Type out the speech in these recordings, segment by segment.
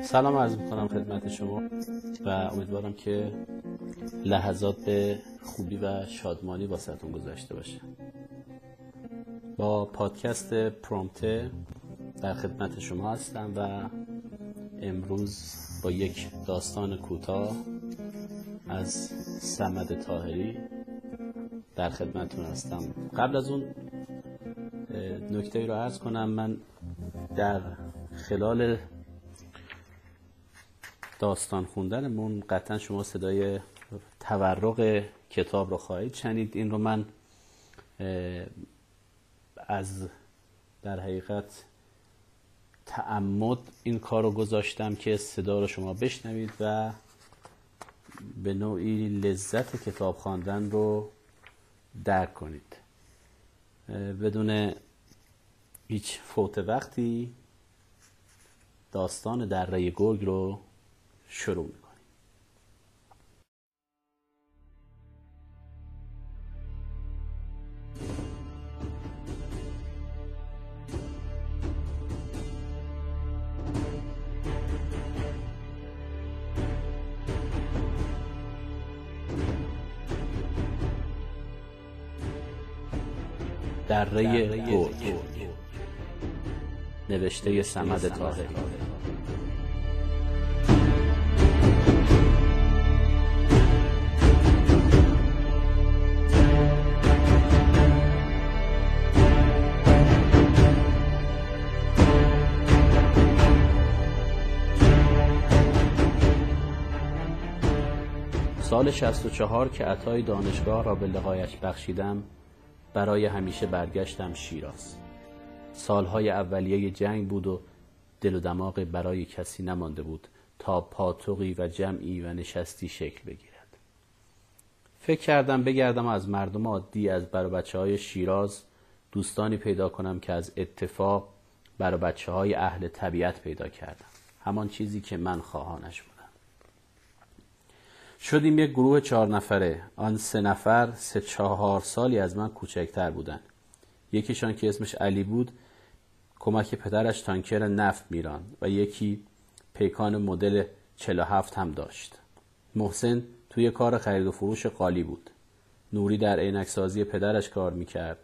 سلام عرض می‌کنم خدمت شما و امیدوارم که لحظات به خوبی و شادمانی با سرتون گذاشته باشه. با پادکست پرومته در خدمت شما هستم و امروز با یک داستان کوتاه از سمد تاهری در خدمتون هستم. قبل از اون نکته رو عرض کنم. من در خلال داستان خوندنمون قطعا شما صدای تورق کتاب رو خواهید شنید. این رو من از در حقیقت تعمد این کار رو گذاشتم که صدا رو شما بشنوید و به نوعی لذت کتاب خواندن رو درک کنید. بدون هیچ فوت وقتی داستان دره گرگ رو شروع می‌کنیم. دره گرگ نوشته سمد تاهری سال 64 که عطای دانشگاه را به لقایش بخشیدم برای همیشه برگشتم شیراز. سالهای اولیه جنگ بود و دل و دماغ برای کسی نمانده بود تا پاتوقی و جمعی و نشستی شکل بگیرد. فکر کردم بگردم از مردم عادی از بر بچه های شیراز دوستانی پیدا کنم که از اتفاق بر بچه های اهل طبیعت پیدا کردم. همان چیزی که من خواهانش بودم شدیم یک گروه چهار نفره. آن سه نفر سه چهار سالی از من کوچکتر بودن. یکیشان که اسمش علی بود کمک پدرش تانکر نفت میران و یکی پیکان مدل 47 هم داشت. محسن توی کار خرید و فروش قالی بود. نوری در عینکسازی پدرش کار می‌کرد.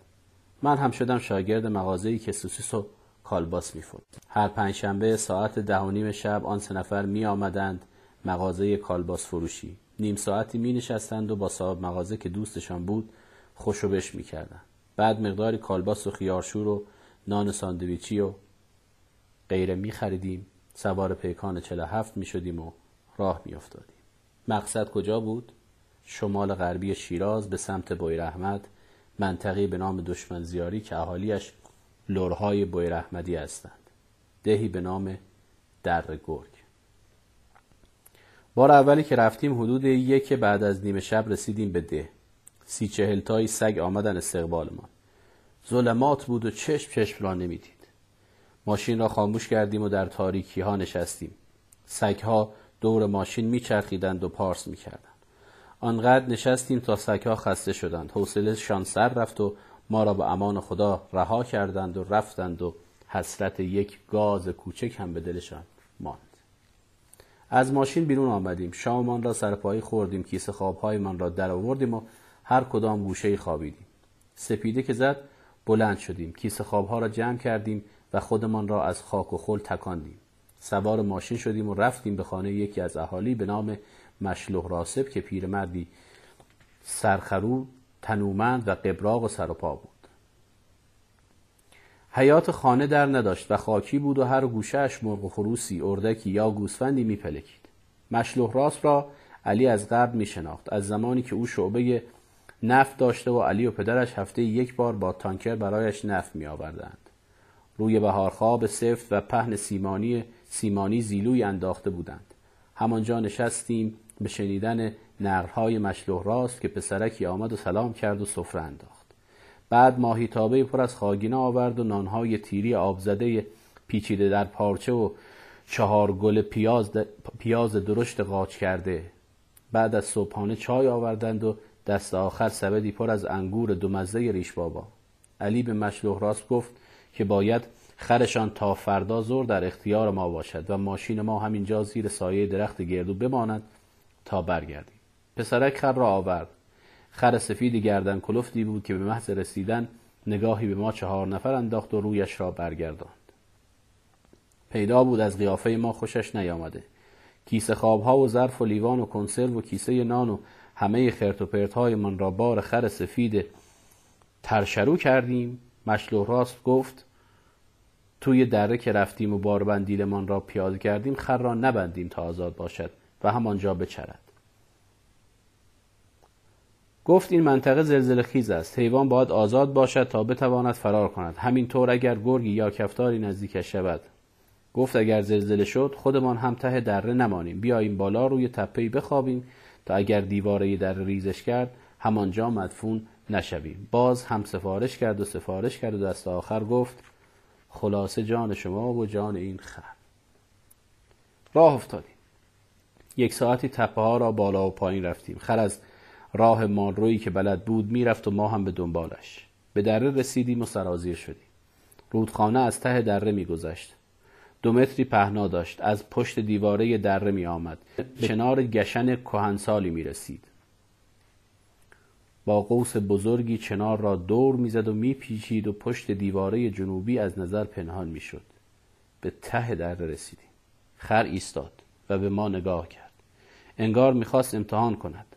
من هم شدم شاگرد مغازه‌ای که سوسیس و کالباس میفروخت. هر پنجشنبه ساعت ده و نیم شب آن سه نفر می آمدند مغازه کالباس فروشی. نیم ساعتی می نشستند و با صاحب مغازه که دوستشان بود خوشوبش می کردن. بعد مقداری کالباس و خیارشور و نان ساندویچی و غیره می خریدیم سوار پیکان 47 می شدیم و راه می افتادیم. مقصد کجا بود؟ شمال غربی شیراز به سمت بویر احمد منطقی به نام دشمن زیاری که اهالیش لورهای بویر احمدی هستند. دهی به نام در گرگ. بار اولی که رفتیم حدود یک بعد از نیمه شب رسیدیم به ده. سی چهل تایی سگ آمدن استقبالمان ظلمات بود و چشم چشم را نمی‌دید. ماشین را خاموش کردیم و در تاریکی ها نشستیم. سگ ها دور ماشین میچرخیدند و پارس می‌کردند. آنقدر نشستیم تا سگ ها خسته شدند. حوصلهشان سر رفت و ما را به امان خدا رها کردند و رفتند و حسرت یک گاز کوچک هم به دلشان ماند. از ماشین بیرون آمدیم. شاممان را سرپایی خوردیم. کیسه خوابهایمان را در آوردیم و هر کدام گوشه خوابیدیم. سپیده که زد بلند شدیم. کیسه خوابها را جمع کردیم و خودمان را از خاک و خل تکاندیم. سوار ماشین شدیم و رفتیم به خانه یکی از اهالی به نام مشلوح راسب که پیرمردی سرخرو تنومند و قبراق و سرپا بود. حیات خانه در نداشت و خاکی بود و هر گوشهش مرغ و خروسی اردکی یا گوسفندی میپلکید مشلوح راست را علی از قبل می شناخت از زمانی که او شعبه نفت داشته و علی و پدرش هفته یک بار با تانکر برایش نفت می آوردند. روی بهارخواب سفت و پهن سیمانی سیمانی زیلوی انداخته بودند. همانجا نشستیم به شنیدن نقرهای مشلوح راست که پسرکی آمد و سلام کرد و سفره انداخت. بعد ماهی تابه پر از خاگینه آورد و نانهای تیری آبزده پیچیده در پارچه و چهار گل پیاز, پیاز درشت قاچ کرده. بعد از صبحانه چای آوردند و دست آخر سبدی پر از انگور دو مزه ریش بابا. علی به مشلوح راست گفت که باید خرشان تا فردا زور در اختیار ما باشد و ماشین ما همینجا زیر سایه درخت گردو بماند تا برگردیم. پسرک خر را آورد. خر سفید گردن کلفتی بود که به محض رسیدن نگاهی به ما چهار نفر انداخت و رویش را برگرداند. پیدا بود از قیافه ما خوشش نیامده. کیسه خوابها و ظرف و لیوان و کنسرو و کیسه نان و همه خرت و من را بار خر سفید ترشرو کردیم. مشلوح راست گفت توی دره که رفتیم و باربندیلمان را پیاده کردیم خر را نبندیم تا آزاد باشد و همانجا بچرد. گفت این منطقه زلزله خیز است. حیوان باید آزاد باشد تا بتواند فرار کند. همینطور اگر گرگی یا کفتاری نزدیکش شود. گفت اگر زلزله شد خودمان هم ته دره نمانیم. بیاییم بالا روی تپهای بخوابیم تا اگر دیواره دره ریزش کرد همانجا مدفون نشویم. باز هم سفارش کرد و سفارش کرد و دست آخر گفت خلاصه جان شما و جان این خر. راه افتادیم. یک ساعتی تپه ها را بالا و پایین رفتیم. خر از راه مالرویی که بلد بود می‌رفت و ما هم به دنبالش. به دره رسیدیم و سرازیر شدیم. رودخانه از ته دره میگذشت. دو متری پهنا داشت. از پشت دیواره دره می آمد چنار گشن کهنسالی می رسید با قوس بزرگی چنار را دور می‌زد و میپیچید و پشت دیواره جنوبی از نظر پنهان می‌شد. به ته دره رسیدیم. خر ایستاد و به ما نگاه کرد. انگار می‌خواست امتحان کند.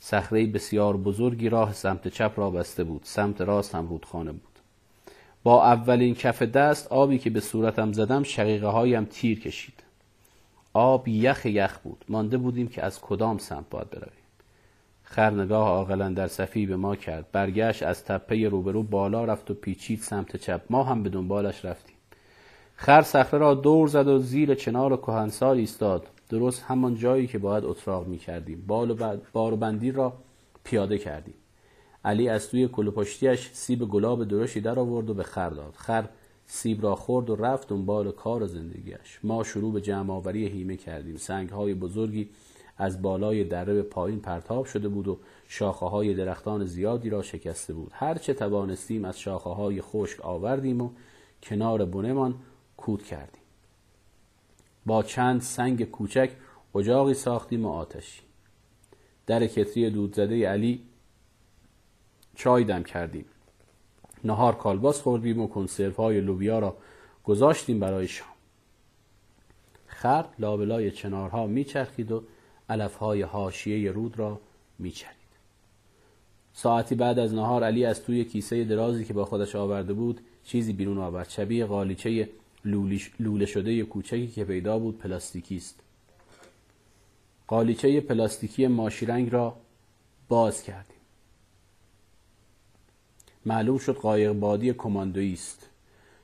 صخره بسیار بزرگی راه سمت چپ را بسته بود. سمت راست هم رودخانه بود. با اولین کف دست آبی که به صورتم زدم شقیقه هایم تیر کشید. آب یخ یخ بود. مانده بودیم که از کدام سمت باید برویم. خر نگاه عاقلا در صفی به ما کرد. برگشت از تپه روبرو بالا رفت و پیچید سمت چپ. ما هم به دنبالش رفتیم. خر صخره را دور زد و زیر چنار کهنسال ایستاد. درست همان جایی که باید اتراق می کردیم بال و بار و بندی را پیاده کردیم. علی از توی کل پشتیش سیب گلاب درشی در آورد و به خر داد. خر سیب را خورد و رفت دنبال کار زندگیش ما شروع به جمع آوری هیمه کردیم. سنگ های بزرگی از بالای دره به پایین پرتاب شده بود و شاخه های درختان زیادی را شکسته بود. هرچه توانستیم از شاخه های خشک آوردیم و کنار بنمان کود کردیم. با چند سنگ کوچک اجاقی ساختیم و آتشی. در کتری دودزده علی چای دم کردیم. نهار کالباس خوردیم و کنسرو های لوبیا را گذاشتیم برای شام. خر لابلای چنارها میچرخید و علفهای حاشیه رود را میچرید. ساعتی بعد از نهار علی از توی کیسه درازی که با خودش آورده بود چیزی بیرون آورد. شبیه قالیچه لوله شده کوچکی که پیدا بود پلاستیکی است قالیچه پلاستیکی ماشیرنگ را باز کردیم. معلوم شد قایق بادی کماندویی است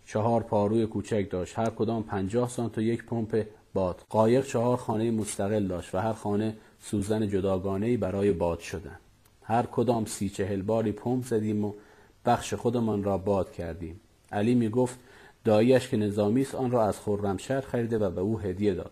چهار پاروی کوچک داشت. هر کدام پنجاه سانت و یک پمپ باد. قایق چهار خانه مستقل داشت و هر خانه سوزن جداگانه برای باد شدن. هر کدام سی چهل باری پمپ زدیم و بخش خودمان را باد کردیم. علی می گفت داییش که نظامی است آن را از خرمشهر خریده و به او هدیه داده.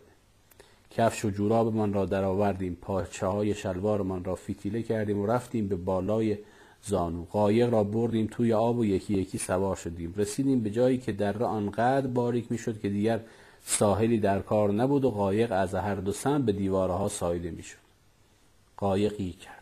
کفش و جورابمان را درآوردیم پاچه های شلوارمان را فیتیله کردیم و رفتیم به بالای زانو. قایق را بردیم توی آب و یکی یکی سوار شدیم. رسیدیم به جایی که دره آنقدر باریک می‌شد که دیگر ساحلی در کار نبود و قایق از هر دو سمت به دیوارها سایده می‌شد. قایقی کرد.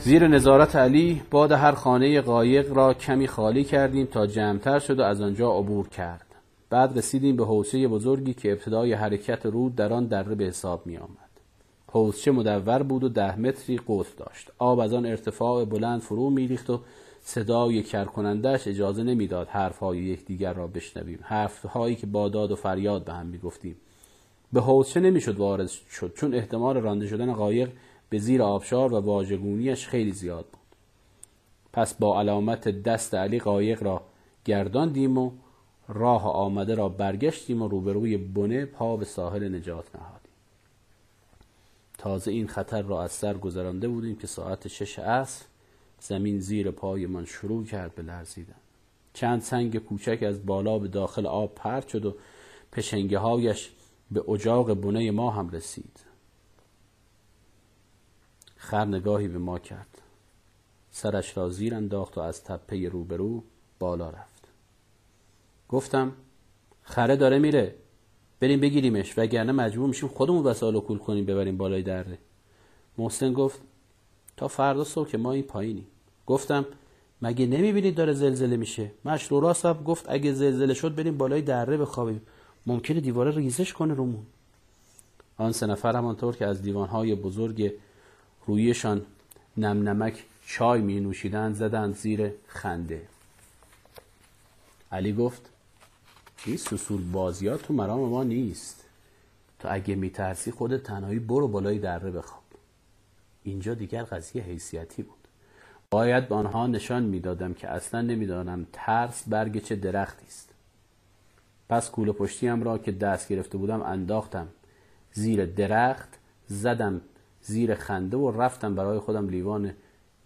زیر نظارت علی باد هر خانه قایق را کمی خالی کردیم تا جمعتر شد و از آنجا عبور کرد. بعد رسیدیم به حوزه بزرگی که ابتدای حرکت رود در آن دره به حساب می آمد حوزچه مدور بود و ده متری قطر داشت. آب از آن ارتفاع بلند فرو میریخت و صدای کرکنندهش اجازه نمی‌داد حرفهای یکدیگر را بشنویم. حرفهایی که با داد و فریاد به هم می‌گفتیم. به حوزچه نمی‌شد وارد شد چون احتمال رانده شدن قایق به زیر آبشار و واژگونیش خیلی زیاد بود. پس با علامت دست علی قایق را گرداندیم و راه آمده را برگشتیم و روبروی بنه پا به ساحل نجات نهادیم. تازه این خطر را از سر گذرانده بودیم که ساعت شش عصر زمین زیر پایمان شروع کرد به لرزیدن. چند سنگ کوچک از بالا به داخل آب پرد شد و پشنگه هایش به اجاق بنه ما هم رسید. خر نگاهی به ما کرد. سرش را زیر انداخت و از تپه روبرو بالا رفت. گفتم خره داره میره. بریم بگیریمش. وگرنه مجبور میشیم خودمون وسایل کول کنیم ببریم بالای دره. محسن گفت تا فردا صبح که ما این پایینیم. گفتم مگه نمی‌بینید داره زلزله میشه؟ مشرورا صاحب گفت اگه زلزله شد بریم بالای دره بخوابیم. ممکنه دیواره ریزش کنه رومون. آن سه نفر همانطور که از دیوانهای بزرگ رویشان نم نمک چای می نوشیدن زدند زیر خنده. علی گفت این سسول بازی ها تو مرام ما نیست؟ تو اگه میترسی خودت تنهایی برو بالای دره بخواب. اینجا دیگر قضیه حیثیتی بود. باید به آنها نشان می‌دادم که اصلا نمی‌دانم ترس برگ چه درختی است. پس کوله پشتیم را که دست گرفته بودم انداختم زیر درخت زدم زیر خنده و رفتم برای خودم لیوان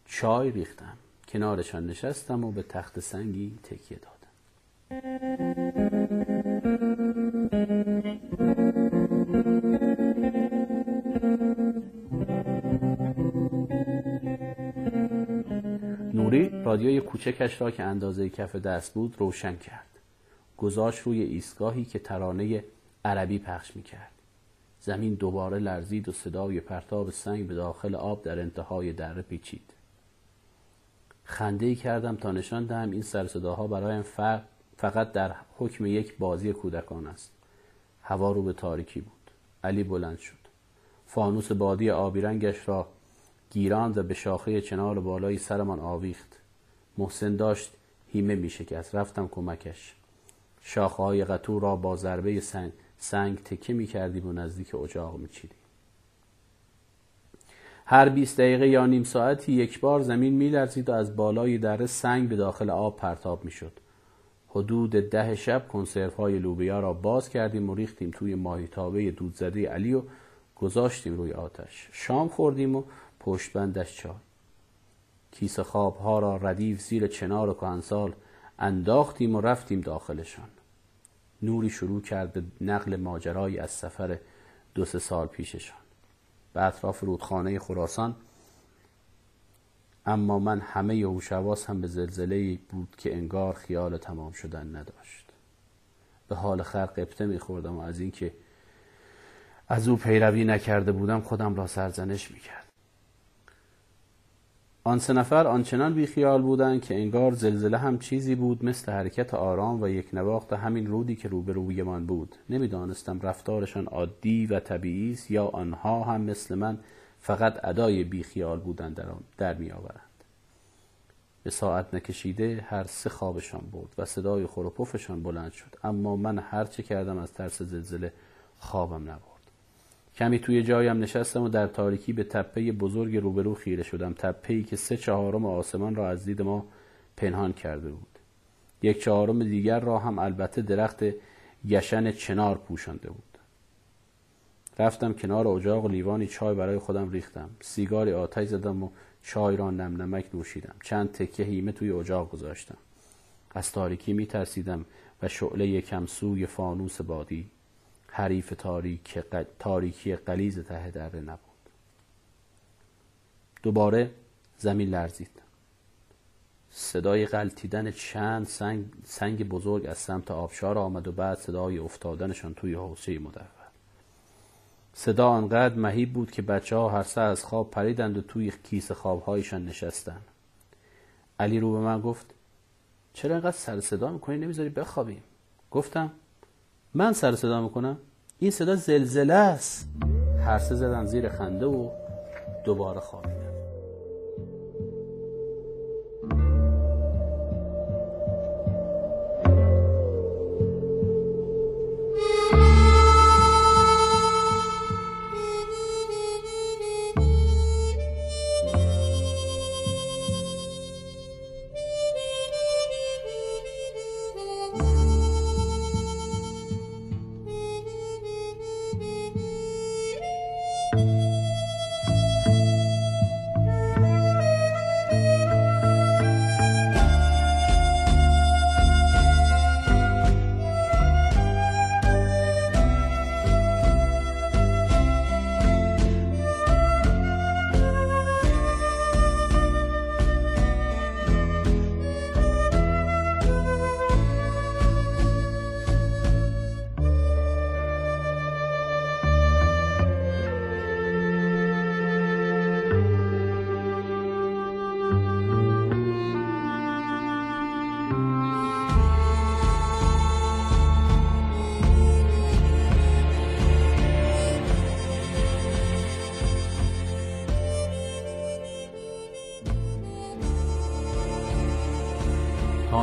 چای ریختم. کنارشان نشستم و به تخت سنگی تکیه دادم. نوری رادیوی کوچکش را که اندازه کف دست بود روشن کرد. گذاشت روی ایستگاهی که ترانه عربی پخش می کرد. زمین دوباره لرزید و صدای پرتاب سنگ به داخل آب در انتهای دره پیچید. خنده کردم تا نشان دهم این سر صداها برایم فقط در حکم یک بازی کودکان است. هوا رو به تاریکی بود. علی بلند شد. فانوس بادی آبی رنگش را گیراند و به شاخه چنار بالای سرمان آویخت. محسن داشت هیمه می شکست. رفتم کمکش. شاخه های قطور را با ضربه سنگ, سنگ تکه می کردیم و نزدیک اجاق می چیدیم. هر 20 دقیقه یا نیم ساعتی یک بار زمین می لرزید و از بالای دره سنگ به داخل آب پرتاب می شد. حدود ده شب کنسرف های لوبیا را باز کردیم و ریختیم توی ماهیتابه دود زده علی و گذاشتیم روی آتش. شام خوردیم و پشت بندش چای. کیسه خواب ها را ردیف زیر چنار و کهنسال انداختیم و رفتیم داخلشان نوری شروع کرد به نقل ماجرایی از سفر دو سه سال پیششان به اطراف رودخانه خراسان. اما من همه هوشواس هم به زلزله بود که انگار خیال تمام شدن نداشت. به حال خر قبطه میخوردم و از اینکه از او پیروی نکرده بودم خودم را سرزنش می‌کرد آن سه نفر آنچنان بیخیال بودند که انگار زلزله هم چیزی بود مثل حرکت آرام و یک نواخت همین رودی که روبرویمان بود. نمی‌دانستم رفتارشان عادی و طبیعی است یا آنها هم مثل من فقط ادای بیخیال بودند در, در می آورند. به ساعت نکشیده هر سه خوابشان بود و صدای خروپفشان بلند شد. اما من هرچه کردم از ترس زلزله خوابم نبود. کمی توی جایم نشستم و در تاریکی به تپه بزرگ روبرو خیره شدم. تپه‌ای که سه چهارم آسمان را از دید ما پنهان کرده بود. یک چهارم دیگر را هم البته درخت یشن چنار پوشانده بود. رفتم کنار اجاق لیوانی چای برای خودم ریختم. سیگاری آتش زدم و چای را نم نمک نوشیدم. چند تکه هیمه توی اجاق گذاشتم. از تاریکی می ترسیدم و شعله یکم سوی فانوس بادی حریف تاریک تاریکی قلیز ته دره نبود. دوباره زمین لرزید. صدای غلطیدن چند سنگ, سنگ بزرگ از سمت آبشار آمد و بعد صدای افتادنشان توی حوزه مدور. صدا آنقدر مهیب بود که بچه ها هر سه از خواب پریدند و توی کیسه خوابهایشان نشستند. علی رو به من گفت چرا اینقدر سر صدا می‌کنی؟ نمی‌ذاری بخوابیم؟ گفتم من سر صدا می‌کنم. این صدا زلزله است. هر سه زدن زیر خنده و دوباره خوابیدن.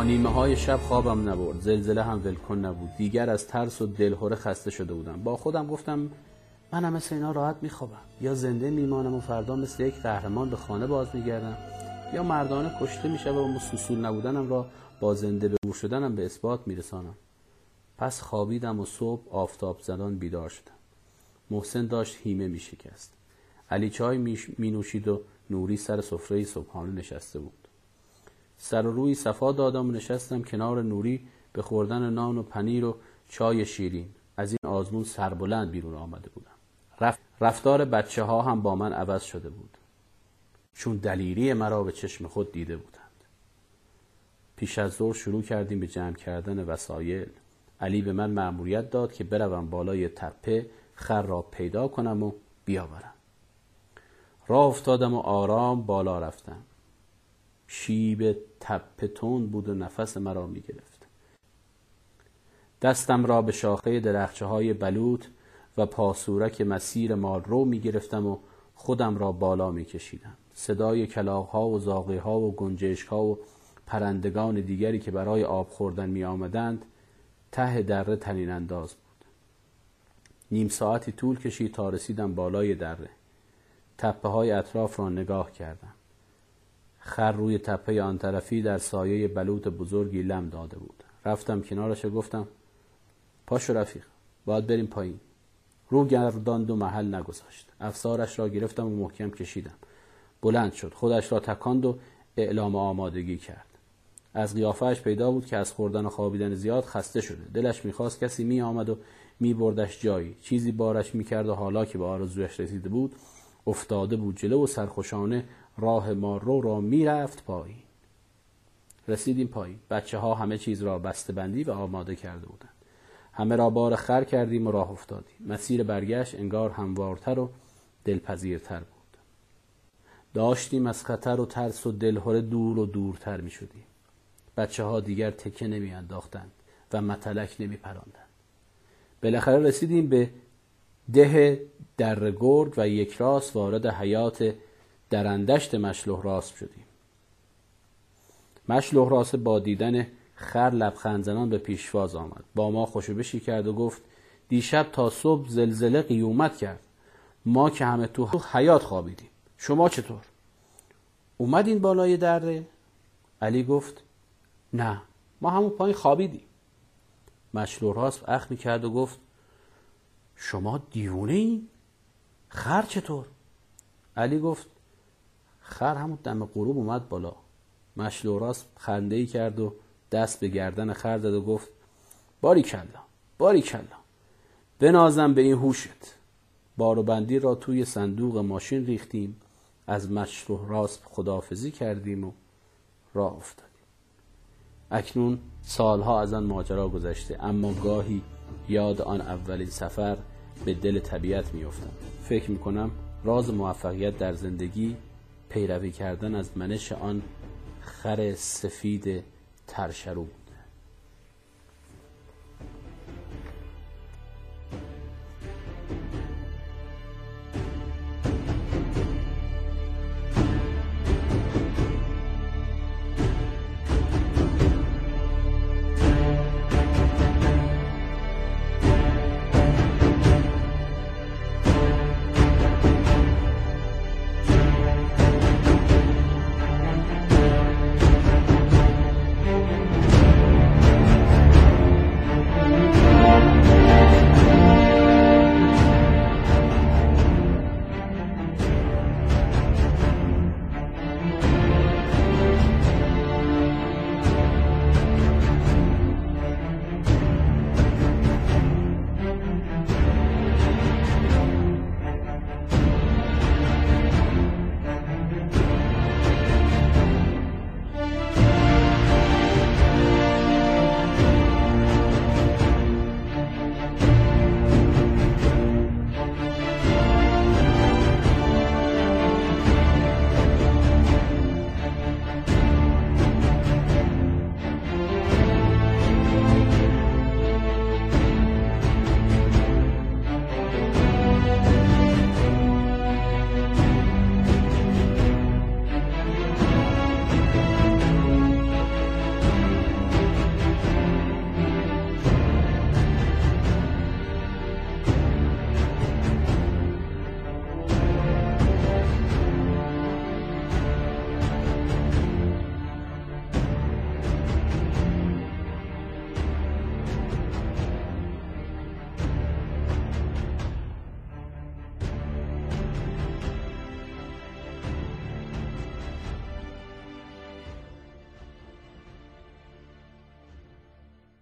نیمه های شب خوابم نبرد. زلزله هم ولکن نبود. دیگر از ترس و دلهوره خسته شده بودم. با خودم گفتم منم مثل اینا راحت میخوابم. یا زنده میمانم و فردا مثل یک قهرمان به خانه باز میگردم یا مردانه کشته می‌شوم و سوسول نبودنم را با زنده به شدنم به اثبات میرسانم. پس خوابیدم و صبح آفتاب زدان بیدار شدم. محسن داشت هیمه میشکست. علی چای می نوشید و نوری سر سفره صبحانه نشسته بود. سر و روی صفا دادم و نشستم کنار نوری به خوردن نان و پنیر و چای شیرین. از این آزمون سربلند بیرون آمده بودم. رفتار بچه ها هم با من عوض شده بود. چون دلیری مرا به چشم خود دیده بودند. پیش از ظهر شروع کردیم به جمع کردن وسایل. علی به من مأموریت داد که بروم بالای تپه خر را پیدا کنم و بیاورم. راه افتادم و آرام بالا رفتم. شیب تپه تند بود و نفس مرا می گرفت دستم را به شاخه درخچه های بلوط و پاسورک مسیر مال رو می گرفتم و خودم را بالا می کشیدم صدای کلاغ ها و زاغی ها و گنجشک ها و پرندگان دیگری که برای آب خوردن می آمدند ته دره تنین انداز بود. نیم ساعتی طول کشید تا رسیدم بالای دره. تپه های اطراف را نگاه کردم. خر روی تپه آن طرفی در سایه بلوط بزرگی لم داده بود. رفتم کنارش و گفتم پاشو رفیق باید بریم پایین. رو گرداند و محل نگذاشت. افسارش را گرفتم و محکم کشیدم. بلند شد خودش را تکاند و اعلام آمادگی کرد. از قیافهش پیدا بود که از خوردن و خوابیدن زیاد خسته شده. دلش می‌خواست کسی می آمد و می بردش جایی. چیزی بارش می‌کرد و حالا که به آرزویش رسیده بود افتاده بود جلو و سرخوشانه راه رو را می‌رفت پایین. رسیدیم پایین. بچه ها همه چیز را بسته بندی و آماده کرده بودند. همه را بار خر کردیم و راه افتادیم. مسیر برگشت انگار هموارتر و دلپذیرتر بود. داشتیم از خطر و ترس و دلهوره دور و دورتر می شدیم بچه ها دیگر تکه نمی انداختند و متلک نمی پراندند بالاخره رسیدیم به ده در گرگ و یک راست وارد حیات درندشت مشلوه راست شدیم. مشلوه راست با دیدن خر لبخند زنان به پیشواز آمد. با ما خوشبشی کرد و گفت دیشب تا صبح زلزله قیومت کرد. ما که همه تو حیات خوابیدیم. شما چطور؟ اومدین بالای دره؟ علی گفت نه ما همون پایین خوابیدیم. مشلور راست اخ کرد و گفت شما دیوونه این خر چطور؟ علی گفت خر همون دم غروب اومد بالا. مشلوراس خنده ای کرد و دست به گردن خر زد و گفت باری کلا باری کلا بنازم به این هوشت. بندی را توی صندوق ماشین ریختیم از مشروع راست خدافزی کردیم و راه افتادیم. اکنون سالها از آن ماجرا گذشته اما گاهی یاد آن اولین سفر به دل طبیعت میافتم فکر می‌کنم راز موفقیت در زندگی پیروی کردن از منش آن خر سفید ترشرو.